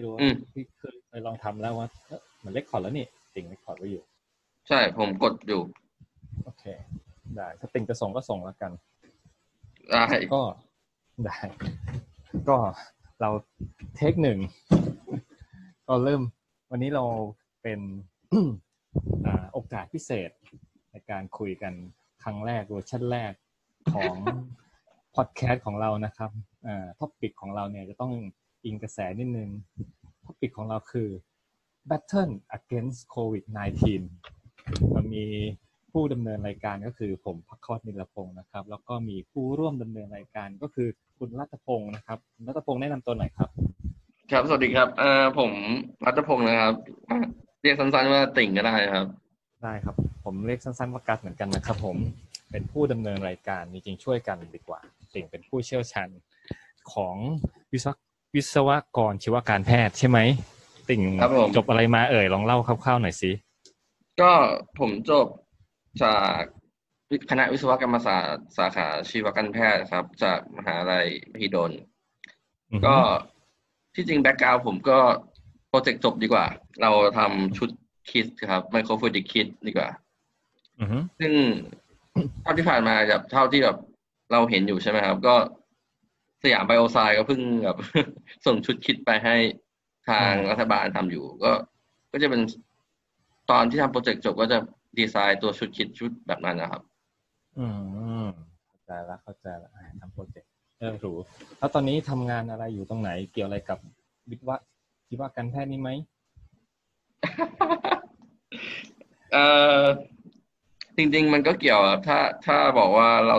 ไม่รู้ว่าอืมพี่เคยเคยลองทำแล้วว่าเอ๊ะมัน record แล้วนี่ติ่ง record ไว้อยู่ ใช่ผมกดอยู่ โอเค ได้ ถ้าติ่งจะส่งก็ส่งแล้วกันได้ก็ได้ ก็เรา take หนึ่งก็เริ่ม วันนี้เราเป็นอ่าโอกาสพิเศษในการคุยกันครั้งแรกเวอร์ชันแรกของพอดแคสต์ของเรานะครับอ่า topic ของเราเนี่ยจะต้อง อิงกระแสนิดนึง topic ของเราคือ Battle against COVID-19 มันมีผู้ดำเนินรายการก็คือผมพักคอดนิลพงศ์นะครับ แล้วก็มีผู้ร่วมดำเนินรายการก็คือคุณรัตพงศ์นะครับคุณรัตพงศ์แนะนำตัวหน่อยครับ ครับ สวัสดีครับเอ่อผมรัตพงศ์นะครับอะเรียกสั้นๆว่าติ่งก็ได้ครับ ได้ครับ ผมเรียกสั้นๆว่ากัสเหมือนกันนะครับ ผมเป็นผู้ดำเนินรายการจริงๆช่วยกันดีกว่า ติ่งเป็นผู้เชี่ยวชาญของวิศว วิศวกรชีวการแพทย์ใช่ไหม ติ่งครับผมจบอะไรมาเอ่ยลองเล่าคร่าวๆหน่อยสิก็ผมจบจากคณะวิศวกรรมศาสตร์สาขาชีวการแพทย์ครับ จากมหาลัยมหิดลอือฮึก็ที่จริงแบ็กกราวผมก็โปรเจกต์จบดีกว่า เราทำชุด kit ครับ microfluidic kit ดีกว่าอือฮึซึ่งเท่าที่ผ่านมาแบบเท่าที่แบบเราเห็นอยู่ใช่ไหมครับ ก็ สยามไบโอไซเอนซ์ก็เพิ่งแบบส่งชุด kit ไปให้ทางรัฐบาลทำอยู่ ก็ก็จะเป็นตอนที่ทำโปรเจกต์จบก็จะดีไซน์ตัวชุด kit ชุดแบบนั้นนะครับ อืมเข้าใจละเข้าใจละอ่าทำโปรเจกต์เออรู้แล้วตอนนี้ทำงานอะไรอยู่ตรงไหน เกี่ยวอะไรกับวิศวะชีวการแพทย์นี่ไหมเอ่อจริง ๆ มันก็เกี่ยวครับถ้าถ้าบอกว่าเรา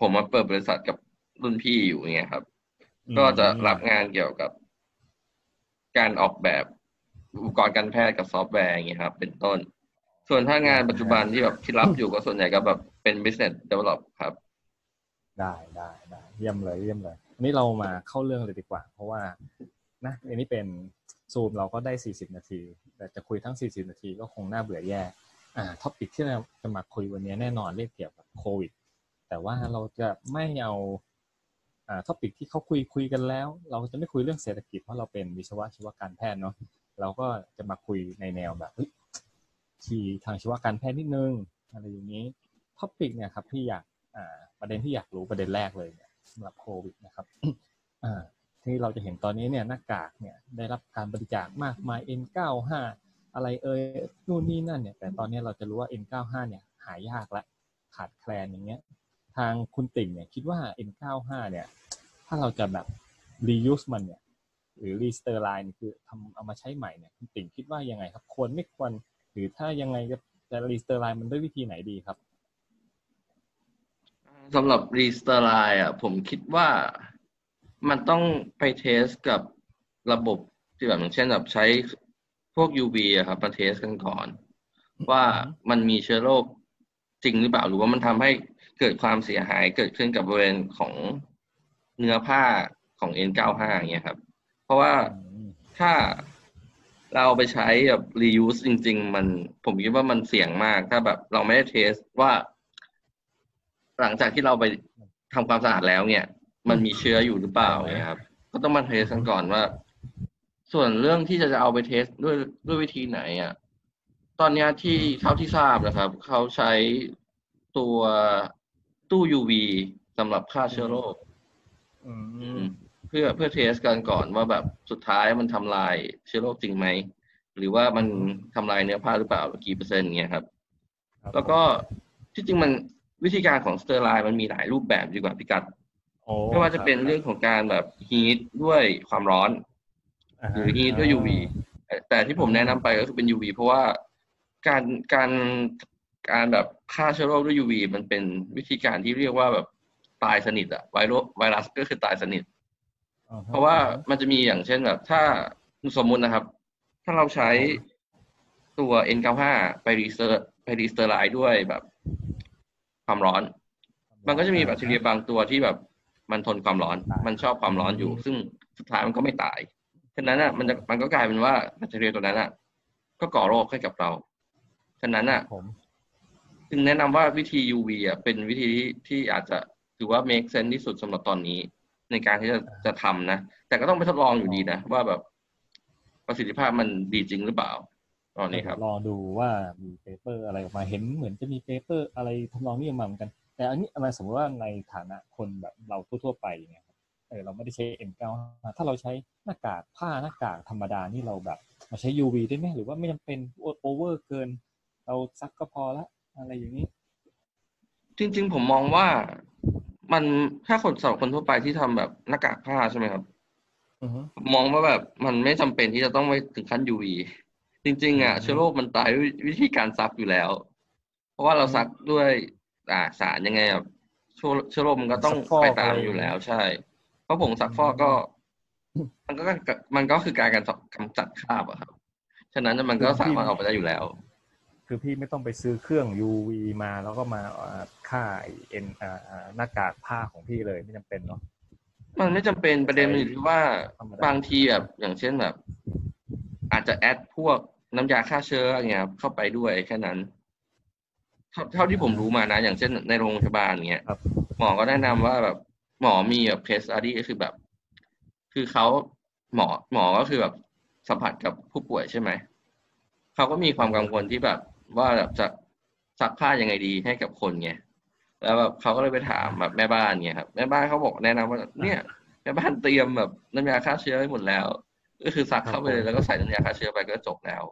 ผมมาเปิดบริษัทกับ รุ่นพี่อยู่อย่างเงี้ยครับ ก็จะรับงานเกี่ยวกับ การออกแบบอุปกรณ์การแพทย์กับซอฟต์แวร์อย่างเงี้ยครับ เป็นต้น ส่วนถ้างานปัจจุบันที่แบบที่รับอยู่ก็ส่วนใหญ่ก็แบบเป็น business develop ครับ ได้ได้ได้เยี่ยมเลยเยี่ยมเลยอันนี้เรามาเข้าเรื่องเลยดีกว่า เพราะว่านะอันนี้เป็นซูมเราก็ได้สี่สิบนาที แต่จะคุยทั้งสี่สิบนาทีก็คงน่าเบื่อแย่อ่า topic ที่เราจะมาคุยวันนี้แน่นอนเรื่องเกี่ยวกับโควิด แต่ว่าเราจะไม่เอาอ่า topic ที่เขาคุยคุยกันแล้ว เราจะไม่คุยเรื่องเศรษฐกิจเพราะเราเป็นวิศวะชีวการแพทย์เนาะเราก็จะมาคุยในแนวแบบทีทางชีวการแพทย์นิดนึงอะไรอย่างนี้ topic เนี่ยครับที่อยากอ่าประเด็นที่อยากรู้ประเด็นแรกเลยเนี่ยสำหรับโควิดนะครับอ่าที่เราจะเห็นตอนนี้เนี่ยหน้ากากเนี่ยได้รับการบริจาคมากมาย N95 อะไรเอ่ยนู่นนี่นั่นเนี่ย แต่ตอนนี้เราจะรู้ว่า N95 เนี่ยหายากละขาดแคลนอย่างเงี้ย ทางคุณติ่งเนี่ยคิดว่า N95 เนี่ย ถ้าเราจะแบบ reuse มันเนี่ย หรือ resterilize นี่คือทำเอามาใช้ใหม่เนี่ยคุณติ่งคิดว่ายังไงครับ ควรไม่ควร หรือถ้ายังไงจะจะ resterilize มันด้วยวิธีไหนดีครับสำหรับ resterilize อะ ผมคิดว่ามันต้องไป test กับระบบที่แบบอย่างเช่นแบบใช้พวก UV อะครับมา test กันก่อน ว่ามันมีเชื้อโรคจริงหรือเปล่าหรือว่ามันทำให้เกิดความเสียหายเกิดขึ้นกับบริเวณของ เนื้อผ้าของ N95 อย่างเงี้ยครับ เพราะว่าถ้าเราเอาไปใช้แบบ reuse จริง ๆ มันผมคิดว่ามันเสี่ยงมาก ถ้าแบบเราไม่ได้เทสว่า หลังจากที่เราไปทำความสะอาดแล้วเนี่ย มันมีเชื้ออยู่หรือเปล่าเนี่ยครับ ก็ต้องมาเทสกันก่อนว่า ส่วนเรื่องที่จะเอาไปเทสด้วยด้วยวิธีไหนอะตอนเนี้ยที่เท่าที่ทราบนะครับ เขาใช้ตัวตู้ UV สำหรับฆ่าเชื้อโรคอือืมม เพื่อเพื่อ test กันก่อนว่าแบบสุดท้ายมันทำลายเชื้อโรคจริงไหม หรือว่ามันทำลายเนื้อผ้าหรือเปล่ากี่เปอร์เซ็นต์เงี้ยครับครับ แล้วก็ที่จริงมันวิธีการของ sterilize มันมีหลายรูปแบบดีกว่าพี่กัดโอ้ไม่ว่าจะเป็นเรื่องของการแบบ heat ด้วยความร้อนอ่าฮะรือ heat ด้วย UV แต่แต่ที่ผมแนะนำไปก็คือเป็น UV เพราะว่าการการการแบบฆ่าเชื้อโรคด้วย UV มันเป็นวิธีการที่เรียกว่าแบบ ตายสนิทอะไวรัสไวรัสก็คือตายสนิทอ่าฮะเพราะว่ามันจะมีอย่างเช่นแบบถ้าสมมุตินะครับ ถ้าเราใช้ตัว N95 ไป re-ster ไป resterilize ด้วยแบบ ความร้อน มันก็จะมีแบคทีเรียบางตัวที่แบบมันทนความร้อน มันชอบความร้อนอยู่ ซึ่งสุดท้ายมันก็ไม่ตาย ฉะนั้นอะมันจะมันก็กลายเป็นว่าแบคทีเรียตัวนั้นอะ ก็ก่อโรคให้กับเรา ฉะนั้นอะผมจึงแนะนำว่าวิธี UV อะเป็นวิธีที่ที่อาจจะ ถือว่า make sense ที่สุดสำหรับตอนนี้ ในการที่จะจะทำนะ แต่ก็ต้องไปทดลองอยู่ดีนะ ว่าแบบประสิทธิภาพมันดีจริงหรือเปล่า ตอนนี้ครับรอดูว่ามี paper อะไรออกมาเห็นเหมือนจะมี paper อะไรทำนองนี้ออกมาเหมือนกัน แต่อันนี้อะไรสมมติว่าในฐานะคนแบบเราทั่วๆไปอย่างเงี้ยครับเออเราไม่ได้ใช้ N95 ถ้าเราใช้หน้ากากผ้าหน้ากากธรรมดานี่เราแบบมาใช้ UV ได้ไหมหรือว่าไม่จำเป็นโอเวอร์เกิน เราซักก็พอละอะไรอย่างนี้ จริง ๆ ผมมองว่า มันถ้าคนสำหรับคนทั่วไปที่ทำแบบหน้ากากผ้าใช่ไหมครับอือฮึมองว่าแบบมันไม่จำเป็นที่จะต้องไปถึงขั้น UV จริง ๆ อะอืมเชื้อโรคมันตายด้วยวิธีการซักอยู่แล้ว เพราะว่าเราซักด้วยอ่าสารยังไงอะเชื้อเชื้อโรคมันก็ต้องซักฟอกไปตามอะไรอยู่แล้วใช่ เพราะผงซักฟอกก็ มันก็มันก็คือการการกำจัดคราบอะครับ ฉะนั้นมันก็สามารถออกไปได้อยู่แล้ว คือพี่ไม่ต้องไปซื้อเครื่อง UV มาแล้วก็มาอ่าค่าเอ็นอ่าอ่าหน้ากากผ้าของพี่เลยไม่จำเป็นเนาะมันไม่จำเป็นประเด็นมันอยู่ที่ว่าธรรมดาบางทีแบบอย่างเช่นแบบ อาจจะแอดพวกน้ำยาฆ่าเชื้ออย่างเงี้ยครับเข้าไปด้วยแค่นั้นเท่าเท่าที่ผมรู้มานะ อย่างเช่นในโรงพยาบาลเงี้ยครับหมอก็แนะนำว่าแบบหมอมีแบบเคสอ t ดี้ก็คือแบบ คือเขาหมอหมอก็คือแบบสัมผัสกับผู้ป่วยใช่ไหมเขาก็มีความกังวลที่แบบ ว่าแบบจะซักผ้ายังไงดีให้กับคนไงแล้วแบบเขาก็เลยไปถามแบบแม่บ้านเงี้ยครับแม่บ้านเขาบอกแนะนำว่าเนี่ยแม่บ้านเตรียมแบบน้ำยาฆ่าเชื้อไว้หมดแล้ว ก็คือซักเข้าไปเลยแล้วก็ใส่น้ำยาฆ่าเชื้อไปก็จบแล้ว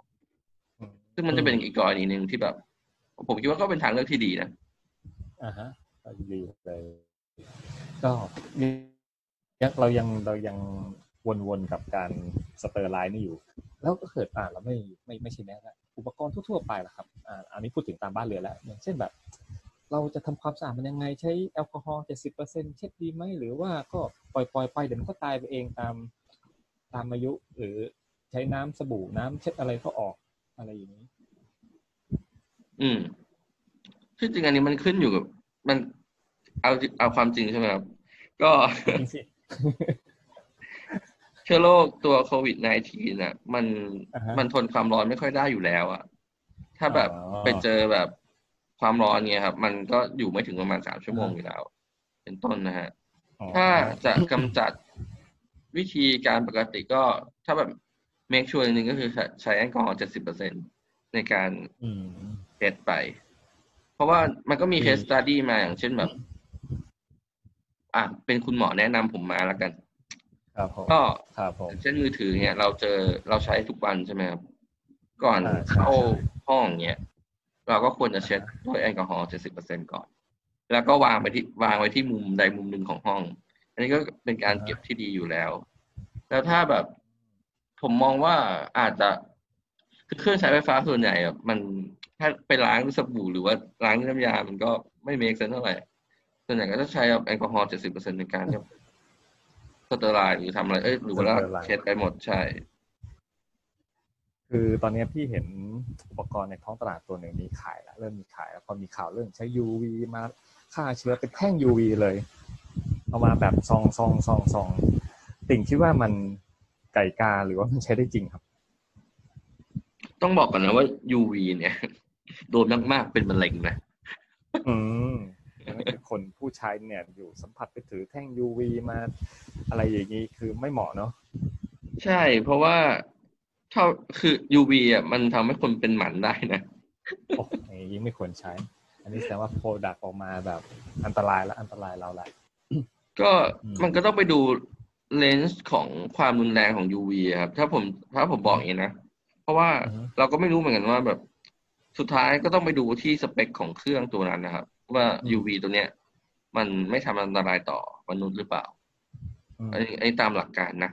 อืมซึ่งมันจะเป็นอีกกรณีหนึ่งที่แบบ ผมคิดว่าก็เป็นทางเลือกที่ดีนะอ่าฮะก็ดีเลยก็ยังเรายังเรายังวนๆกับการ sterilize นี่อยู่ แล้วก็เกิดอ่าเราไม่ไม่ไม่ใช่แน่ละ อุปกรณ์ทั่วๆไปล่ะครับอ่าอันนี้พูดถึงตามบ้านเรือนแล้ว อย่างเช่นแบบ เราจะทำความสะอาดมันยังไง ใช้แอลกอฮอล์เจ็ดสิบเปอร์เซ็นต์เช็ดดีไหมหรือว่าก็ปล่อยปล่อยๆไปเดี๋ยวมันก็ตายไปเองตามตามอายุหรือใช้น้ำสบู่น้ำเช็ดอะไรก็ออกอะไรอย่างนี้ อืมที่จริงอันนี้มันขึ้นอยู่กับ มันเอาเอาความจริงใช่ไหมครับ ก็จริงสิ เชื้อโรคตัวโควิด -19 น่ะ มันอ่าฮะมันทนความร้อนไม่ค่อยได้อยู่แล้วอะถ้าแบบอ๋อไปเจอแบบความร้อนเงี้ยครับ มันก็อยู่ไม่ถึงประมาณสามชั่วโมงอยู่แล้ว เป็นต้นนะฮะอ๋อถ้าจะกำจัดวิธีการปกติก็ถ้าแบบ make sure จริงๆก็คือใช้แอลกอฮอล์เจ็ดสิบเปอร์เซ็นในการอืมเทสไป เพราะว่ามันก็มีอืม case study มาอย่างเช่นแบบ อะเป็นคุณหมอแนะนำผมมาแล้วกัน ครับผมก็ครับผมอย่างเช่นมือถือเนี่ย เราเจอเราใช้ทุกวันใช่ไหมครับก่อนอ่าใช่เข้าใช่ห้องเนี่ยเราก็ควรจะเช็ดด้วยแอลกอฮอล์เจ็ดสิบเปอร์เซ็นต์ก่อน แล้วก็วางไปที่วางไว้ที่มุมใดมุมหนึ่งของห้อง อันนี้ก็เป็นการเก็บที่ดีอยู่แล้ว แล้วถ้าแบบ ผมมองว่าอาจจะคือเครื่องใช้ไฟฟ้าส่วนใหญ่อะมันถ้าไปล้างด้วยสบู่หรือว่าล้างด้วยน้ำยา มันก็ไม่ make sense เท่าไหร่ส่วนใหญ่ก็จะใช้แอลกอฮอล์เจ็ดสิบเปอร์เซ็นต์ในการแบบ sterile หรือทำอะไร เอ้ยหรือว่า sterilize เช็ดไปหมดใช่ คือตอนนี้พี่เห็นอุปกรณ์ในท้องตลาดตัวหนึ่งมีขายแล้วเริ่มมีขายแล้วพอมีข่าวเรื่องใช้ UV มาฆ่าเชื้อเป็นแท่ง UV เลย เอามาแบบซองซองซองซองติ่งคิดว่ามันไก่กาหรือว่ามันใช้ได้จริงครับ ต้องบอกก่อนนะว่า UV เนี่ย โดนมากๆเป็นมะเร็งนะอืม คนผู้ใช้เนี่ยอยู่สัมผัสไปถือแท่ง UV มาอะไรอย่างนี้คือไม่เหมาะเนาะใช่ เพราะว่าถ้าคือ UV อะมันทำให้คนเป็นหมันได้นะโอ้ยยิ่งไม่ควรใช้ อันนี้แสดงว่าโปรดักออกมาแบบอันตรายและอันตรายเราแหละก็อืมมันก็ต้องไปดูเลนส์ของความรุนแรงของ UV อะครับถ้าผมถ้าผมบอกอย่างนี้นะเพราะว่าอือฮึเราก็ไม่รู้เหมือนกันว่าแบบสุดท้ายก็ต้องไปดูที่สเปคของเครื่องตัวนั้นนะครับ ว่า UV ตัวเนี้ย มันไม่ทำอันตรายต่อมนุษย์หรือเปล่าอืมอันนี้อันนี้ตามหลักการนะ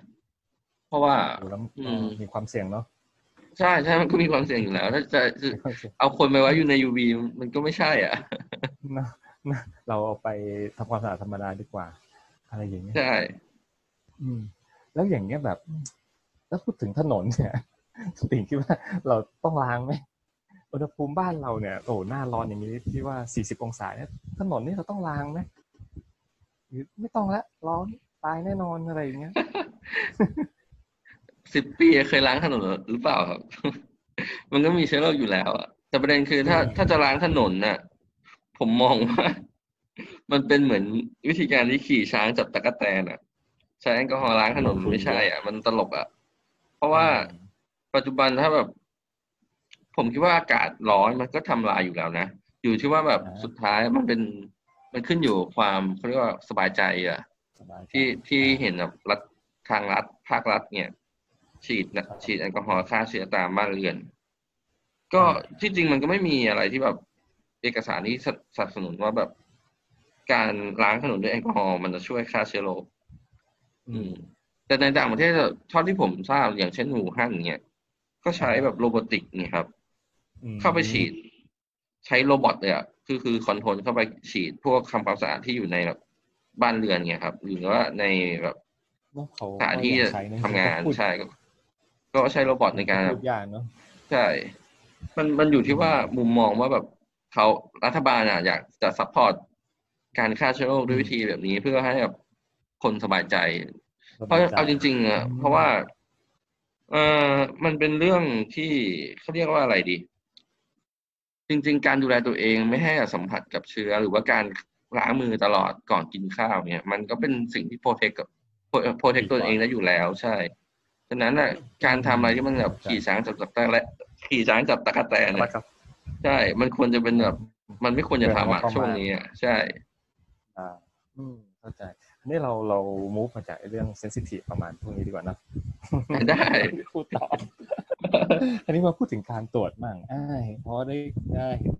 เพราะว่าดูแล้วอืมมีความเสี่ยงเนาะใช่ใช่มันก็มีความเสี่ยงอยู่แล้ว ถ้าจะจะมีความเสี่ยงเอาคนไปไว้อยู่ใน UV มันก็ไม่ใช่อะนะนะเราเอาไปทำความสะอาดธรรมดาดีกว่า อะไรอย่างเงี้ยใช่อืมแล้วอย่างเงี้ยแบบ แล้วพูดถึงถนนเนี่ยติ่งคิดว่าเราต้องล้างไหม อุณหภูมิบ้านเราเนี่ยโอ้หน้าร้อนอย่างนี้ที่ว่าสี่สิบองศาเนี่ยถนนนี่เราต้องล้างไหมหรือไม่ต้องละร้อนตายแน่นอนอะไรอย่างเงี้ยสิบปีเคยล้างถนนหรือเปล่าครับ มันก็มีเชื้อโรคอยู่แล้วอะแต่ประเด็นคือถ้าอืมถ้าจะล้างถนนน่ะ ผมมองว่า มันเป็นเหมือนวิธีการที่ขี่ช้างจับตะกั่แตนอะใช้แอลกอฮอล์ล้างถนนมันไม่ใช่อะ มันตลกอะ เพราะว่าปัจจุบันถ้าแบบ ผมคิดว่าอากาศร้อนมันก็ทำลายอยู่แล้วนะ อยู่ที่ว่าแบบอ่าสุดท้ายมันเป็นมันขึ้นอยู่กับความเขาเรียกว่าสบายใจอะสบายใจที่ที่เห็นแบบรัฐทางรัฐภาครัฐเนี่ย ฉีดนะครับฉีดแอลกอฮอล์ฆ่าเชื้อตามบ้านเรือน ก็ที่จริงมันก็ไม่มีอะไรที่แบบเอกสารที่สสนับสนุนว่าแบบการล้างถนนด้วยแอลกอฮอล์มันจะช่วยฆ่าเชื้อโรคอืมแต่ในต่างประเทศเท่าที่ผมทราบอย่างเช่นอู่ฮั่นเนี่ย ก็ใช้แบบ robotic เนี่ยครับอืม เข้าไปฉีด ใช้ robot เลยอะคือคือ control เข้าไปฉีด พวกทำความสะอาดที่อยู่ในแบบบ้านเรือนเนี่ยครับ หรือว่าในแบบเขาสถานที่ก็ยังใช้ะทำงานพูดใช่ก็ก็ใช้ robot ในการแบบพูดยากเนาะใช่ มันมันอยู่ที่ว่ามุมมองว่าแบบเขารัฐบาลอะอยากจะ supportการฆ่าเชื้อโรคด้วยวิธีแบบนี้เพื่อให้แบบคนสบายใจ เพราะเอาจริง ๆอะเพราะว่า เออมันเป็นเรื่องที่เขาเรียกว่าอะไรดี จริง ๆ การดูแลตัวเองไม่ให้สัมผัสกับเชื้อ หรือว่าการล้างมือตลอดก่อนกินข้าวเนี่ย มันก็เป็นสิ่งที่โปรเทคกับโปรเทคตัวเองได้อยู่แล้วใช่ฉะนั้นอะ การทำอะไรที่มันแบบขี่ช้างจับตะกแตนขี่ช้างจับตะกแตนแล้เนี่วยก็ใช่ มันควรจะเป็นแบบ มันไม่ควรจะทำอะช่วงนี้อะใช่ อ่า อืมเข้าใจอั นนี้เราเรา move มาจากเรื่องเซนซิทีฟประมาณพวกนี้ดีกว่าเนอะได้พูดต่ออันนี้มาพูดถึงการตรวจมั่งอ้ายเพราะได้ได้เห็น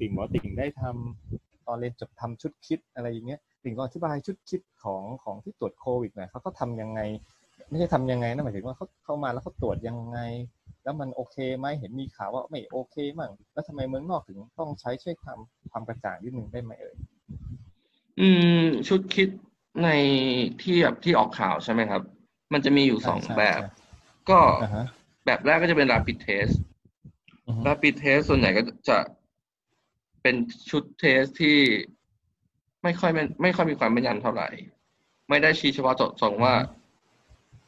ติ่งหมอติ่งได้ทำตอนเรียนจบทำชุดคิดอะไรอย่างเงี้ยติ่งก็อธิบายชุดคิดของของที่ตรวจโควิดหน่อยเขาก็ทำยังไง ไม่ใช่ทำยังไงนะหมายถึงว่าเขาเข้ามาแล้วเขาตรวจยังไง แล้วมันโอเคไหมเห็นมีข่าวว่าไม่โอเคมั่งแล้วทำไมเมืองนอกถึงต้องใช้ช่วยทำความกระจ่างนิดนึงได้ไหมเอ่ยอืมชุดคิด ในที่แบบที่ออกข่าวใช่ไหมครับ มันจะมีอยู่สองใช่แบบใช่ก็อ่าฮะแบบแรกก็จะเป็น rapid test อือฮึ rapid test ส่วนใหญ่ก็จะเป็นชุดเทสที่ไม่ค่อยแม่นไม่ค่อยมีความแม่นยำเท่าไหร่ ไม่ได้ชี้เฉพาะเจาะจงว่า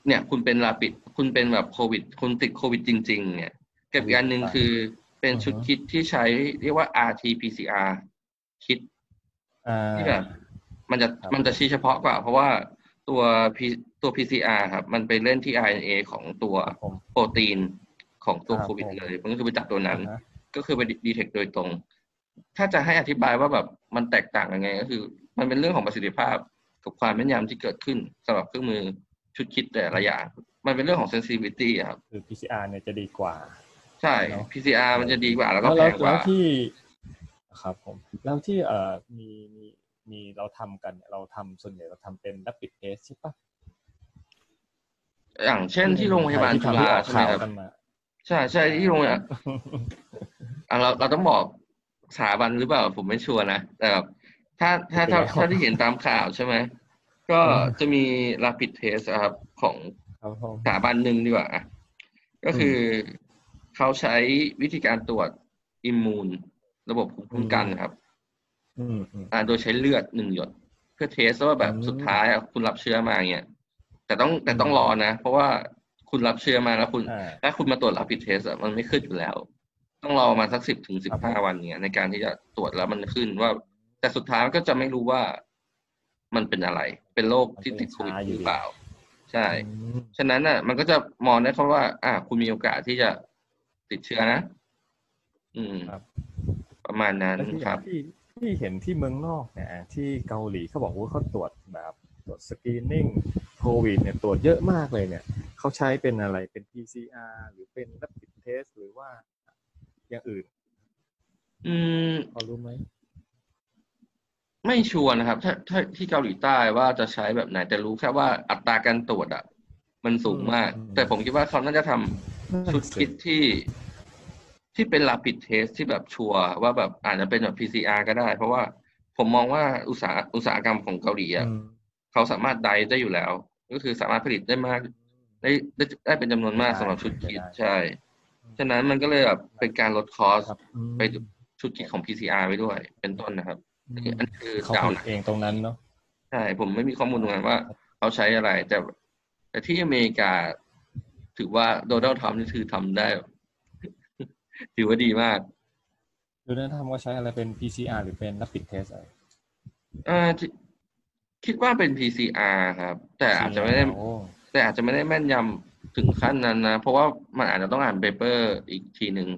เนี่ย คุณเป็น rapid คุณเป็นแบบโควิด คุณติดโควิดจริง ๆ เนี่ยกับอีกอันหนึ่งคือเป็นชุดคิดที่ใช้เรียกว่า rt pcr คิดอ่าที่แบบ มันจะครับมันจะชี้เฉพาะกว่า เพราะว่าตัว P ตัว PCR ครับ มันไปเล่นที่ RNA ของตัวครับผมโปรตีนของตัวครับโควิดผมเลย มันก็คือไปจับตัวนั้นอ่าฮะก็คือไปดีเทคโดยตรง ถ้าจะให้อธิบายว่าแบบมันแตกต่างยังไง ก็คือ มันเป็นเรื่องของประสิทธิภาพกับความแม่นยำที่เกิดขึ้นสำหรับเครื่องมือชุดคิดแต่ละอย่าง มันเป็นเรื่องของ sensitivity อะครับ คือ PCR เนี่ยจะดีกว่า ใช่เนอะ PCR มันจะดีกว่าแล้วก็แล้วแพแล้วงกแล้วว่าที่ครับผมแล้วที่เอ่อมีมี มีเราทำกันเนี่ยเราทำส่วนใหญ่เราทำเป็น rapid test ใช่ปะอย่างเช่นที่โรงพยาบาลที่จุทำที่ฬาออกใช่ไหมข่าวครับกันมาใช่ใช่ที่โรงพยาบาลอะเราเราต้องบอกสถาบันหรือเปล่าผมไม่ชัวร์นะแต่แบบถ้าถ้าถ้าไม่เป็นไรถ้าที่เห็นตามข่าวใช่ไหมก็อืมจะมี rapid test อะครับของครับผมสถาบันหนึ่งดีกว่าอะก็คือเขาใช้วิธีการตรวจอิมมูนระบบภูมิคุ้มกันนะครับ อืมอืมอ่าโดยใช้เลือดหนึ่งหยด เพื่อเทสว่าแบบอืมสุดท้ายอะคุณรับเชื้อมาเงี้ยแต่ต้องแต่ต้องรอนะ เพราะว่าคุณรับเชื้อมาแล้วคุณอ่าถ้าคุณมาตรวจ rapid test อะมันไม่ขึ้นอยู่แล้ว ต้องรอประมาณสักสิบถึงสิบห้าวันเนี่ยในการที่จะตรวจแล้วมันขึ้นว่า แต่สุดท้ายมันก็จะไม่รู้ว่ามันเป็นอะไร เป็นโรคที่ติดโควิดหรือเปล่า ใช่อืมฉะนั้นอะ มันก็จะมองได้เขาว่า อ่า คุณมีโอกาสที่จะติดเชื้อนะ อืมครับประมาณนั้นแล้วที่ครับ ที่ที่เห็นที่เมืองนอกเนี่ยที่เกาหลีเขาบอกว่าเขาตรวจแบบตรวจสกรีนนิ่งโควิดเนี่ยตรวจเยอะมากเลยเนี่ยเขาใช้เป็นอะไรเป็น PCR หรือเป็น rapid test หรือว่าอย่างอื่น อืมพอรู้ไหมไม่ชัวร์นะครับ ถ้าถ้าที่เกาหลีใต้ว่าจะใช้แบบไหนแต่รู้แค่ว่าอัตราการตรวจอะ มันสูงมากอืมแต่ผมคิดว่าเขาน่าจะทำชุดคิดที่ ที่เป็น rapid test ที่แบบชัวร์ว่าแบบอาจจะเป็นแบบ PCR ก็ได้ เพราะว่าผมมองว่าอุตสาหอุตสาหกรรมของเกาหลีอะอืมเขาสามารถไดได้อยู่แล้ว ก็คือสามารถผลิตได้มาก ได้ได้ได้เป็นจำนวนมากได้สำหรับชุดคิดได้ใช่ ฉะนั้นมันก็เลยแบบเป็นการลดคอสครับอืมไปชุดคิดของ PCR ไปด้วย เป็นต้นนะครับอืมอันนี้คือเขาเดาผลิตนะเองตรงนั้นเนาะใช่ผมไม่มีข้อมูลตรงนั้นว่าเขาใช้อะไรแต่แต่ที่อเมริกา ถือว่าโดนัลด์ทรัมป์นี่คือทำได้ ถือว่าดีมากดูนั่นทำว่าใช้อะไรเป็น PCR หรือเป็น rapid test อะไรอ่าที่คิดว่าเป็น PCR ครับ แต่อาจจะไม่ได้โอ้แต่อาจจะไม่ได้แม่นยำถึงขั้นนั้นนะ เพราะว่ามันอาจจะต้องอ่าน paper อีกทีหนึ่ง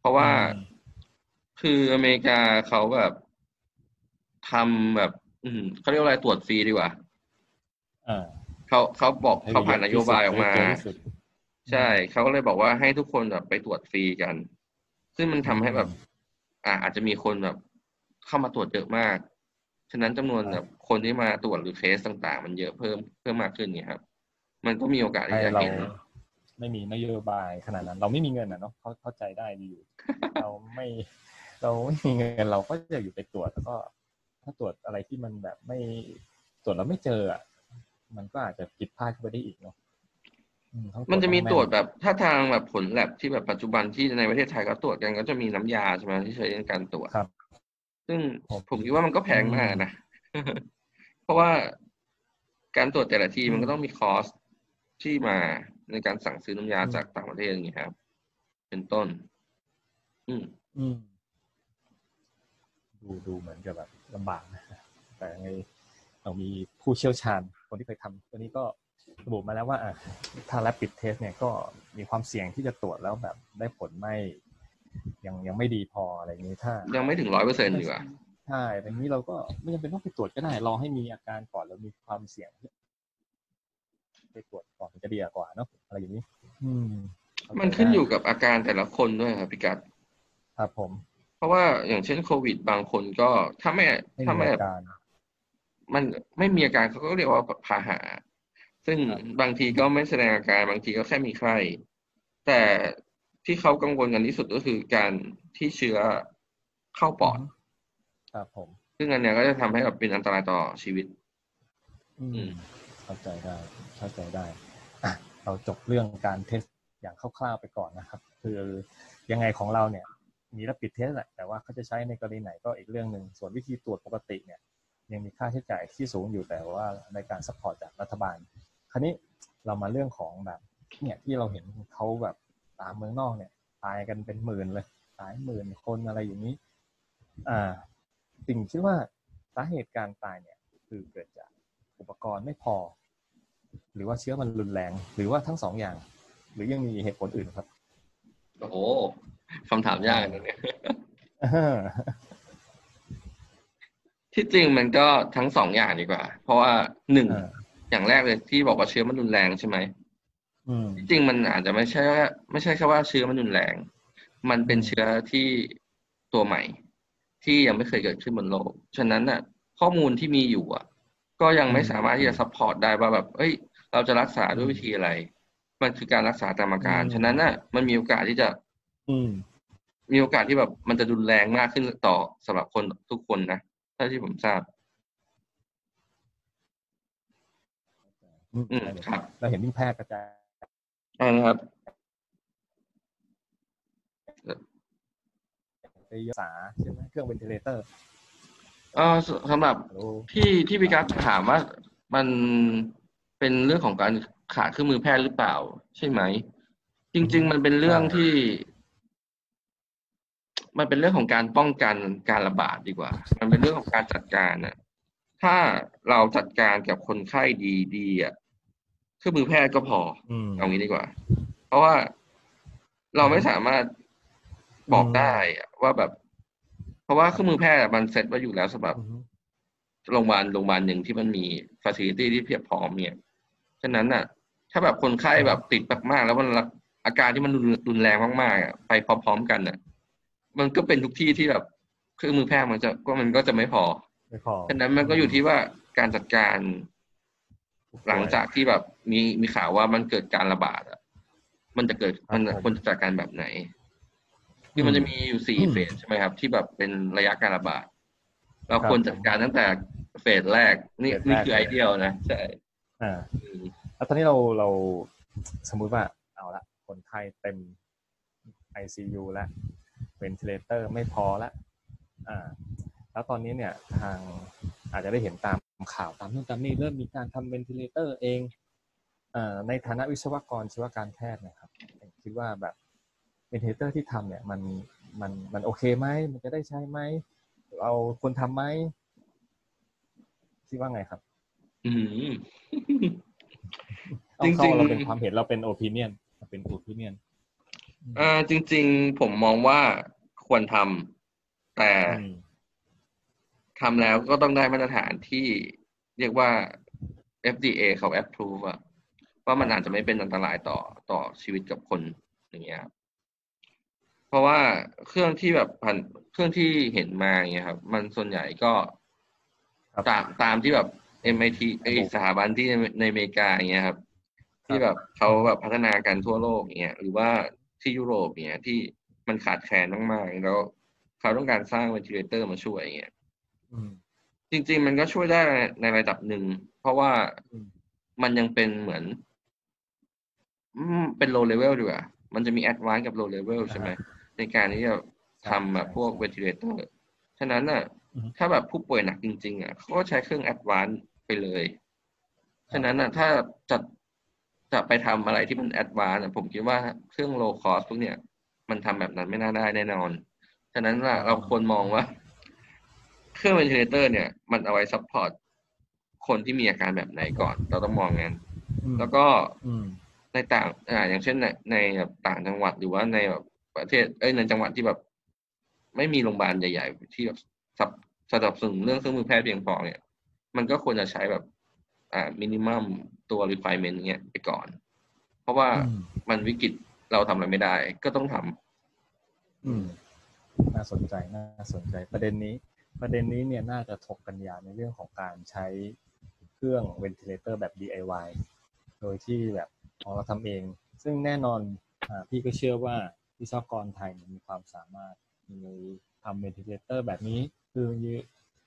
เพราะว่าอืมคืออเมริกาเขาแบบทำแบบ อืมเขาเรียกว่าอะไรตรวจฟรีดีกว่าอ่าเขาเขาบอกให้เขาผ่านนโยบายออกมา ให้เยะที่สุดใช่เขาก็เลยบอกว่าให้ทุกคนแบบไปตรวจฟรีกัน ซึ่งมันทำให้แบบ อ่าอาจจะมีคนแบบ เข้ามาตรวจเยอะมาก ฉะนั้นจำนวนแบบคนที่มาตรวจหรือเคสต่างๆ มันเยอะเพิ่มเพิ่มมากขึ้นเนี่ยครับ มันก็มีโอกาสที่ให้จะเราเห็นไม่มีนโยบายขนาดนั้น เราไม่มีเงินอะเนาะเขาเข้าใจได้ดีอยู่เราไม่เราไม่มีเงินเราก็จะอยู่ไปตรวจแล้วก็ ถ้าตรวจอะไรที่มันแบบไม่ตรวจแล้วไม่เจออะมันก็อาจจะผิดพลาดขึ้นไปได้อีกเนาะอืต้อง มันจะมีองตรวจแนแบบถ้าทางแบบผลแลบที่แบบปัจจุบันที่ในประเทศไทยเขาตรวจกันก็จะมีน้ำยาใช่ไหมที่ใช้ในการตรวจครับ ซึ่งผมผมคิดว่ามันก็แพงมากนะ เพราะว่าการตรวจแต่ละทีมันก็ต้องมีคอสที่มาในการสั่งซื้อน้ำยาจากต่างประเทศอย่างนี้ยครับ เป็นต้น อืมอืมดูดูเหมือนจะแบบลำบากนะแต่ในเรามีผู้เชี่ยวชาญ คนที่เคยทำตัวนี้ก็ ระบุมาแล้วว่าอะถ้า rapid test เนี่ยก็มีความเสี่ยงที่จะตรวจแล้วแบบได้ผลไม่ยังยังไม่ดีพออะไรอย่างนี้ถ้า ยังไม่ถึงร้อยเปอร์เซ็นต์ดีกว่าใช่แต่นี้เราก็ไม่จำเป็นต้องไปตรวจก็ได้รอให้มีอาการก่อนแล้วมีความเสี่ยงไปตรวจก่อนมันจะดีกว่าเนาะอะไรอย่างนี้ อืม มันขึ้นอยู่กับอาการแต่ละคนด้วยครับพี่กัดครับผม เพราะว่าอย่างเช่นโควิด บางคนก็ถ้าไม่ไม่ถ้ามีไม่อาการมันไม่มีอาการเขาก็เรียกว่าพาหะ ซึ่งครับบางทีก็ไม่แสดงอาการบางทีก็แค่มีไข้แต่ที่เขากังวลกันที่สุดก็คือการที่เชื้อเข้าปอดครับผม ซึ่งอันเนี้ยก็จะทำให้แบบเป็นอันตรายต่อชีวิต อือืมมเข้าใจได้เข้าใจได้อะเราจบเรื่องการเทสอย่างคร่าวๆไปก่อนนะครับ คือยังไงของเราเนี่ย มี rapid test แหละแต่ว่าเขาจะใช้ในกรณีไหนก็อีกเรื่องหนึ่งส่วนวิธีตรวจปกติเนี่ย ยังมีค่าใช้จ่ายที่สูงอยู่แต่ว่าในการ support จากรัฐบาล คราวนี้เรามาเรื่องของแบบเนี่ยที่เราเห็นเขาแบบตามเมืองนอกเนี่ย ตายกันเป็นหมื่นเลย ตายหมื่นคนอะไรอย่างนี้ อ่าสิ่งคิดว่าสาเหตุการตายเนี่ย คือเกิดจากอุปกรณ์ไม่พอ หรือว่าเชื้อมันรุนแรง หรือว่าทั้งสองอย่าง หรือยังมีเหตุผลอื่นครับ โอ้โหคำถามยากนะเนี่ยที่จริงมันก็ทั้งสองอย่างดีกว่า เพราะว่าหนึ่งอ่า อย่างแรกเลยที่บอกว่าเชื้อมันรุนแรงใช่ไหมอืมที่จริงมันอาจจะไม่ใช่ว่าไม่ใช่แค่ว่าเชื้อมันรุนแรง มันเป็นเชื้อที่ตัวใหม่ ที่ยังไม่เคยเกิดขึ้นบนโลก ฉะนั้นน่ะ ข้อมูลที่มีอยู่อะ ก็ยังไม่สามารถที่จะ support ได้ว่าแบบ เอ้ย เราจะรักษาด้วยวิธีอะไร มันคือการรักษาตามอาการ ฉะนั้นน่ะ มันมีโอกาสที่จะ อืมมีโอกาสที่แบบมันจะรุนแรงมากขึ้นต่อสำหรับคนทุกคนนะเท่าที่ผมทราบ อืม อืมครับ เราเห็นยิ่งแพร่กระจายอ่านะครับไปเยอะสาใช่ไหมเครื่องเวนทิเลเตอร์เออสสำหรับโอ้ที่ที่พี่กัสถามว่ามันเป็นเรื่องของการขาดเครื่องมือแพทย์หรือเปล่า ใช่ไหม จริง ๆ มันเป็นเรื่องที่ มันเป็นเรื่องของการป้องกันการระบาดดีกว่า มันเป็นเรื่องของการจัดการน่ะถ้าเราจัดการกับคนไข้ดีดีๆอะ เครื่องมือแพทย์ก็พออืมเอางี้ดีกว่า เพราะว่าเราไม่สามารถบอกได้อะว่าแบบ เพราะว่าเครื่องมือแพทย์อะมันเซ็ตไว้อยู่แล้วสำหรับอืมโรงพยาบาลโรงพยาบาลหนึ่งที่มันมีฟ a ซิลิตี้ที่เพียบพร้อมเนี่ยฉะนั้นน่ะ ถ้าแบบคนไข้แบบติดมากๆแล้วมันรักอาการที่มันรุนรุนแรงมากๆอะไปพร้อมๆกันน่ะ มันก็เป็นทุกที่ที่แบบเครื่องมือแพทย์มันจะก็มันก็จะไม่พอไม่พอฉะนั้นมันก็อยู่ที่ว่าการจัดการ หลังจากที่แบบมีมีข่าวว่ามันเกิดการระบาดอะ มันจะเกิดมันควรจะจัดการแบบไหนคือมันจะมีอยู่สี่ phase ใช่ไหมครับ ที่แบบเป็นระยะการระบาดเราควรจัดการตั้งแต่ phase แรก นี่นี่คือ ideal นะใช่อ่าอืมแล้วตอนนี้เราเราสมมุติว่าเอาละคนไข้เต็ม ICU แล้ว ventilator ไม่พอแล้วอ่า แล้วตอนนี้เนี่ยทาง อาจจะได้เห็นตามข่าวตามนู่นตามนี่เริ่มมีการทำ ventilator เองอ่าในฐานะวิศวกรชีวการแพทย์นะครับผมคิดว่าแบบ ventilator ที่ทำเนี่ยมันมันมันโอเคไหมมันจะได้ใช้ไหมเราควรทำไหมคิดว่าไงครับอืมจริงๆเราเป็นความเห็นเราเป็น opinion เราเป็น opinionอ่าจริง ๆ ผมมองว่าควรทำแต่ ทำแล้วก็ต้องได้มาตรฐานที่เรียกว่า FDA เขา approve อะว่ามันอาจจะไม่เป็นอันตรายต่อต่อชีวิตกับคนอย่างเงี้ยครับเพราะว่าเครื่องที่แบบผ่านเครื่องที่เห็นมาอย่างเงี้ยครับ มันส่วนใหญ่ก็ครับตามตามที่แบบ MIT ไอสถาบันที่ในในอเมริกาอย่างเงี้ยครับ ที่แบบเขาแบบพัฒนากันทั่วโลกอย่างเงี้ยหรือว่าที่ยุโรปอย่างเงี้ยที่มันขาดแคลนมากๆแล้วเขาต้องการสร้าง ventilator มาช่วยอย่างเงี้ยอืม จริง ๆ มันก็ช่วยได้ในระดับหนึ่ง เพราะว่าอืมมันยังเป็นเหมือนอืมเป็น low level ดีกว่า มันจะมี advanced กับ low level ใช่ไหม ในการที่จะทำแบบพวก ventilator ฉะนั้นน่ะอืมถ้าแบบผู้ป่วยหนักจริง ๆ อะเขาก็ใช้เครื่อง advanced ไปเลย ฉะนั้นน่ะ ถ้าจะจะไปทำอะไรที่มัน advanced อะผมคิดว่าเครื่อง low cost พวกเนี้ยมันทำแบบนั้นไม่น่าได้แน่นอน ฉะนั้นน่ะเราควรมองว่า เครื่อง ventilator เนี่ย มันเอาไว้ support คนที่มีอาการแบบไหนก่อน เราต้องมองงั้นอืมแล้วก็อืมในต่างอ่าอย่างเช่นในในแบบต่างจังหวัดหรือว่าในแบบประเทศเอ้ยในจังหวัดที่แบบ ไม่มีโรงพยาบาลใหญ่ ๆ ที่แบบสับสนับสนุนเรื่องเครื่องมือแพทย์เพียงพอเนี่ย มันก็ควรจะใช้แบบ อ่า minimum ตัว requirement เงี้ยไปก่อน เพราะว่าอืมมันวิกฤตเราทำอะไรไม่ได้ ก็ต้องทำอืมน่าสนใจน่าสนใจประเด็นนี้ ประเด็นนี้เนี่ยน่าจะถกกันยาวในเรื่องของการใช้เครื่อง ventilator แบบ DIY โดยที่แบบของเราทำเอง ซึ่งแน่นอนอพี่ก็เชื่อว่าวิศวกรไทยมีความสามารถในทำ ventilator แบบนี้ คือ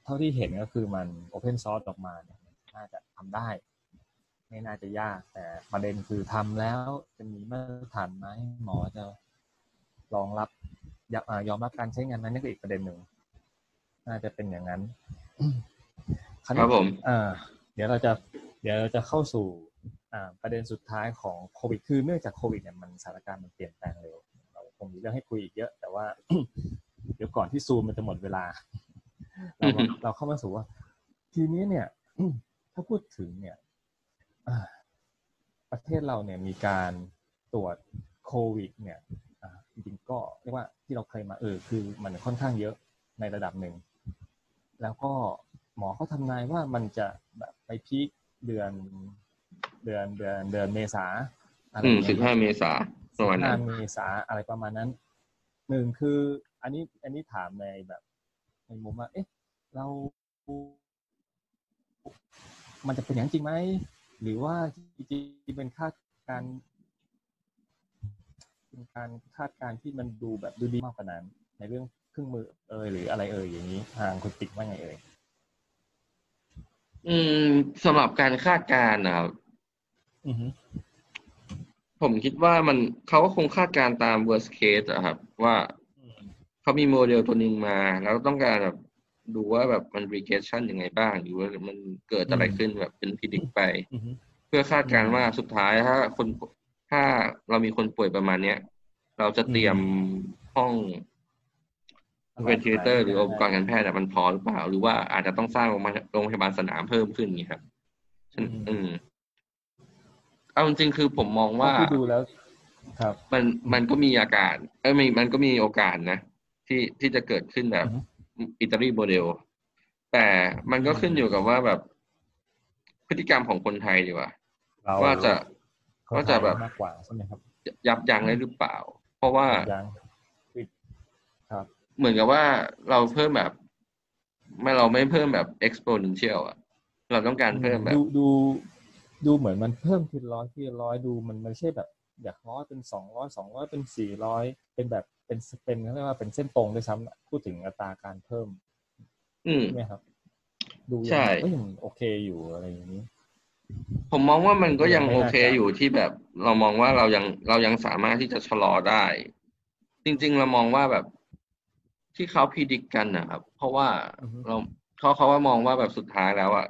เท่าที่เห็นก็คือมัน open source ออกมาเนี่ยน่าจะทำได้ ไม่น่าจะยาก แต่ประเด็นคือทำแล้วจะมีมาตรฐานไหมหมอจะรองรับยอมอ่ายอมรับการใช้งานนั้นนี่ก็อีกประเด็นหนึ่ง น่าจะเป็นอย่างนั้นวครันี้บผมอ่าเดี๋ยวเราจะ เดี๋ยวเราจะเข้าสู่อ่าประเด็นสุดท้ายของโควิด คือเนื่องจากโควิดเนี่ยมันสถานการณ์มันเปลี่ยนแปลงเร็ว เราคงมีเรื่องให้คุยอีกเยอะ แต่ว่า เดี๋ยวก่อนที่ซูมมันจะหมดเวลา เรามาเราเข้ามาสู่ว่า ทีนี้เนี่ยถ้าพูดถึงเนี่ยอ่าประเทศเราเนี่ยมีการตรวจโควิด เนี่ยอ่าจริงๆก็เรียกว่าที่เราเคยมาเออคือมันค่อนข้างเยอะในระดับหนึ่ง แล้วก็หมอเขาทำนายว่ามันจะแบบไปพีคเดือน เดือนเดือนเดือนเมษาอะไรอืมเงี้ยสิบห้าเมษาประมาณ15นั้นเมษาอะไรประมาณนั้นหนึ่งคือ อันนี้อันนี้ถามในแบบในมุมว่า เอ๊ะ เรา มันจะเป็นอย่างนั้นจริงไหม หรือว่าจริงๆเป็นคาดการณ์เป็นการคาดการณ์ที่มันดูแบบดูดีมากกว่านั้น ในเรื่อง เครื่องมือเอยหรืออะไรเอ่ยอย่างนี้ ทางคุณติ๊กว่าไงเอ่ยอืมสำหรับการคาดการณ์นะครับอือฮึผมคิดว่ามันเขาก็คงคาดการณ์ตาม worst case อะครับ ว่าอืมเขามีโมเดลตัวหนึ่งมา แล้วต้องการแบบดูว่าแบบมัน regression ยังไงบ้างหรือว่ามันเกิดอะไรขึ้นแบบเป็น predict ไปอือฮึเพื่อคาดการณ์ว่าสุดท้ายถ้าคนถ้าเรามีคนป่วยประมาณเนี้ย เราจะเตรียมห้อง ventilator หรืออุปกรณ์การแพทย์อะมันพอหรือเปล่า หรือว่าอาจจะต้องสร้างโรงพยาบาลโรงพยาบาลสนามเพิ่มขึ้นอย่างนี้ครับฉะนันอืมเอาจริงๆคือผมมองว่าเท่ที่ดูแล้ว ครับ มันมันก็มีอาการเอ้ยมันมันก็มีโอกาสนะที่ที่จะเกิดขึ้นแบบอือฮึอิตาลีโมเดล แต่มันก็ขึ้นอยู่กับว่าแบบพฤติกรรมของคนไทยดีกว่าเราว่าจะคนว่าจะแบบไทยมากกว่าใช่ไหมครับยับยั้งได้หรือเปล่า เพราะว่ายังคือครับ เหมือนกับว่าเราเพิ่มแบบ ไม่เราไม่เพิ่มแบบ exponential อะเราต้องการเพิ่มแบบ ดูดูดูเหมือนมันเพิ่มทีละร้อยทีละร้อยดูมันไม่ใช่แบบ อยากร้อยเป็นสองร้อยสองร้อยเป็นสี่ร้อยเป็นแบบเป็นเป็นเขาเรียกว่าเป็นเส้นตรงด้วยซ้ำอะพูดถึงอัตราการเพิ่ม อืมใช่ไหมครับ ดูยังใช่ก็ยังโอเคอยู่อะไรอย่างนี้ผมมองว่ามันก็ยังไม่โอน่าเคจะอยู่ที่แบบเรามองว่าเรายังเรายังสามารถที่จะชะลอได้ จริง ๆ เรามองว่าแบบ ที่เขาพิจิกกันนะครับ เพราะว่าอือฮึ เราเขาเขาว่ามองว่าแบบสุดท้ายแล้วอะ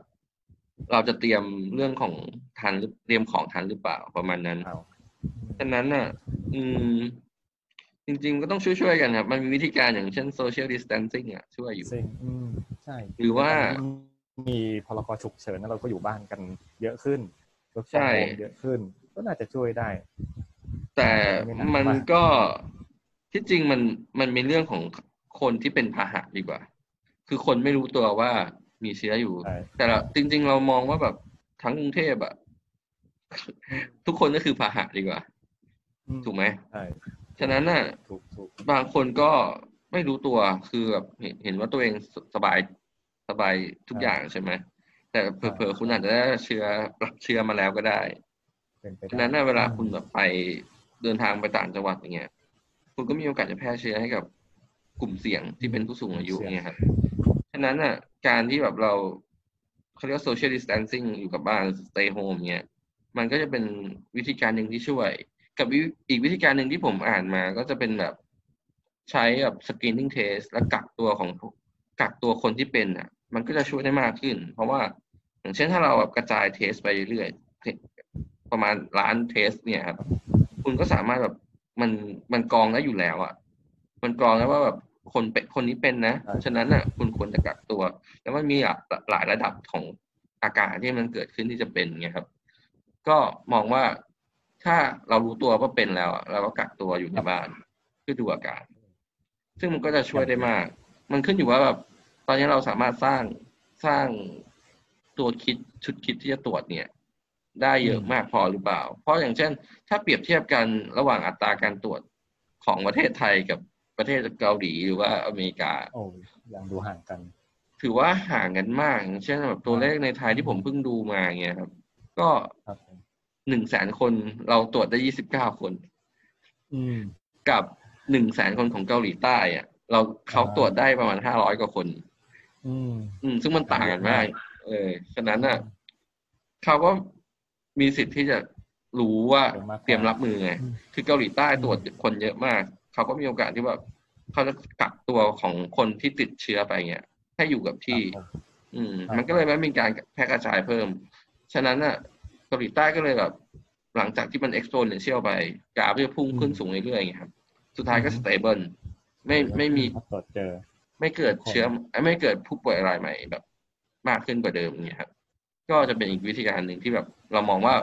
เราจะเตรียมเรื่องของทันหรือเตรียมของทันหรือเปล่าประมาณนั้น เอาฉะนั้นน่ะ อืม จริง ๆ ก็ต้องช่วยๆกันครับ มันมีวิธีการอย่างเช่น social distancing อะ ช่วยอยู่ ซึ่งอืมใช่หรือว่า ตนนี้มีพรกฉุกเฉินแล้วเราก็อยู่บ้านกันเยอะขึ้น work ใช่ from home เยอะขึ้น ก็น่าจะช่วยได้ แต่ไม่หนักมันมากก็ที่จริงมันมันมีเรื่องของ คนที่เป็นพาหะดีกว่า คือคนไม่รู้ตัวว่ามีเชื้ออยู่ใช่แต่ละจริง ๆ เรามองว่าแบบทั้งกรุงเทพอะทุกคนก็คือพาหะดีกว่าอืมถูกไหมใช่ฉะนั้นน่ะถูกถูกบางคนก็ไม่รู้ตัวคือแบบเห็นเห็นว่าตัวเองสสบายสบายทุกอย่างใช่ไหมแต่เผลอๆคุณอาจจะได้เชื้อรับเชื้อมาแล้วก็ได้เป็นไปได้ฉะนั้นน่ะเวลาคุณแบบไปเดินทางไปต่างจังหวัดอย่างเงี้ย คุณก็มีโอกาสจะแพร่เชื้อให้กับ กลุ่มเสี่ยงที่เป็นผู้สูงอายุเนี่ยครับฉะนั้นน่ะ การที่แบบเราเขาเรียกว่า social distancing อยู่กับบ้าน stay home เนี่ยมันก็จะเป็นวิธีการหนึ่งที่ช่วย กับวิอีกวิธีการหนึ่งที่ผมอ่านมาก็จะเป็นแบบใช้แบบ screening test และกักตัวของกักตัวคนที่เป็นอะ มันก็จะช่วยได้มากขึ้น เพราะว่า อย่างเช่นถ้าเราแบบกระจาย test ไปเรื่อยๆประมาณล้าน test เนี่ยครับคุณก็สามารถแบบมันมันกรองได้อยู่แล้วอะ่ะ มันกรองได้ว่าแบบคนเป็นคนนี้เป็นนะฉะนั้นอะคุณควรจะกักตัว แล้วมันมีหลายหลายระดับของอาการที่มันเกิดขึ้นที่จะเป็นเงี้ยครับ ก็มองว่าถ้าเรารู้ตัวว่าเป็นแล้วอะเราก็กักตัวอยู่ในบ้านเพื่อดูอาการ ซึ่งมันก็จะช่วยได้มาก มันขึ้นอยู่ว่าแบบตอนนี้เราสามารถสร้างสร้างตัวคิดชุดคิดที่จะตรวจเนี่ย ได้เยอะมากพอหรือเปล่า เพราะอย่างเช่น ถ้าเปรียบเทียบกันระหว่างอัตราการตรวจของประเทศไทยกับ ประเทศเกาหลีหรือว่าอเมริกา โอ้ยังดูห่างกัน ถือว่าห่างกันมากอย่างเช่นแบบตัวเลขในไทยที่ผมเพิ่งดูมาเงี้ยครับ ก็ครับผมหนึ่งแสนคนเราตรวจได้ยี่สิบเก้าคนอืมกับหนึ่งแสนคนของเกาหลีใต้อะเราเขาอ่าตรวจได้ประมาณห้าร้อยกว่าคน อืม อืม ซึ่งมันต่างกันมาก เออฉะนั้นน่ะเขาก็มีสิทธิ์ที่จะรู้ว่าเตรียมมากกว่าเตรียมรับมือไงอืมคือเกาหลีใต้ตรวจคนเยอะมาก เขาก็มีโอกาสที่แบบเขาจะกักตัวของคนที่ติดเชื้อไปเงี้ยให้อยู่กับที่ครับผมอืมครับมันก็เลยไม่มีการแพร่กระจายเพิ่ม ฉะนั้นน่ะเกาหลีใต้ก็เลยแบบ หลังจากที่มัน exponential ไปกราฟก็จะพุ่งขึ้นสูงเรื่อยๆอย่างเงี้ยครับ สุดท้ายก็ stable ไม่ไม่มีถ้าตรวจเจอ ไม่เกิดเชื้อไม่เกิดผู้ป่วยรายใหม่แบบ มากขึ้นกว่าเดิมอย่างเงี้ยครับ ก็จะเป็นอีกวิธีการหนึ่งที่แบบ เรามองว่า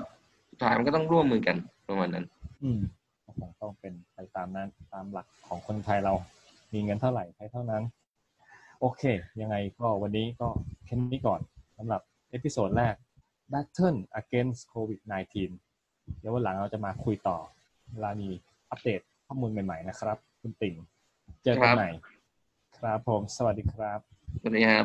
สุดท้ายมันก็ต้องร่วมมือกันประมาณนั้น อืมก็ คงต้องเป็นไปตามนั้นตามหลักของคนไทยเรา มีเงินเท่าไหร่ใช้เท่านั้น โอเค ยังไงก็วันนี้ก็แค่นี้ก่อนสำหรับ episode แรก Battle against COVID-19 เดี๋ยววันหลังเราจะมาคุยต่อ เวลามีอัปเดตข้อมูลใหม่ๆนะครับ คุณติ่งเจอกันใหม่ ครับผม สวัสดีครับ สวัสดีครับ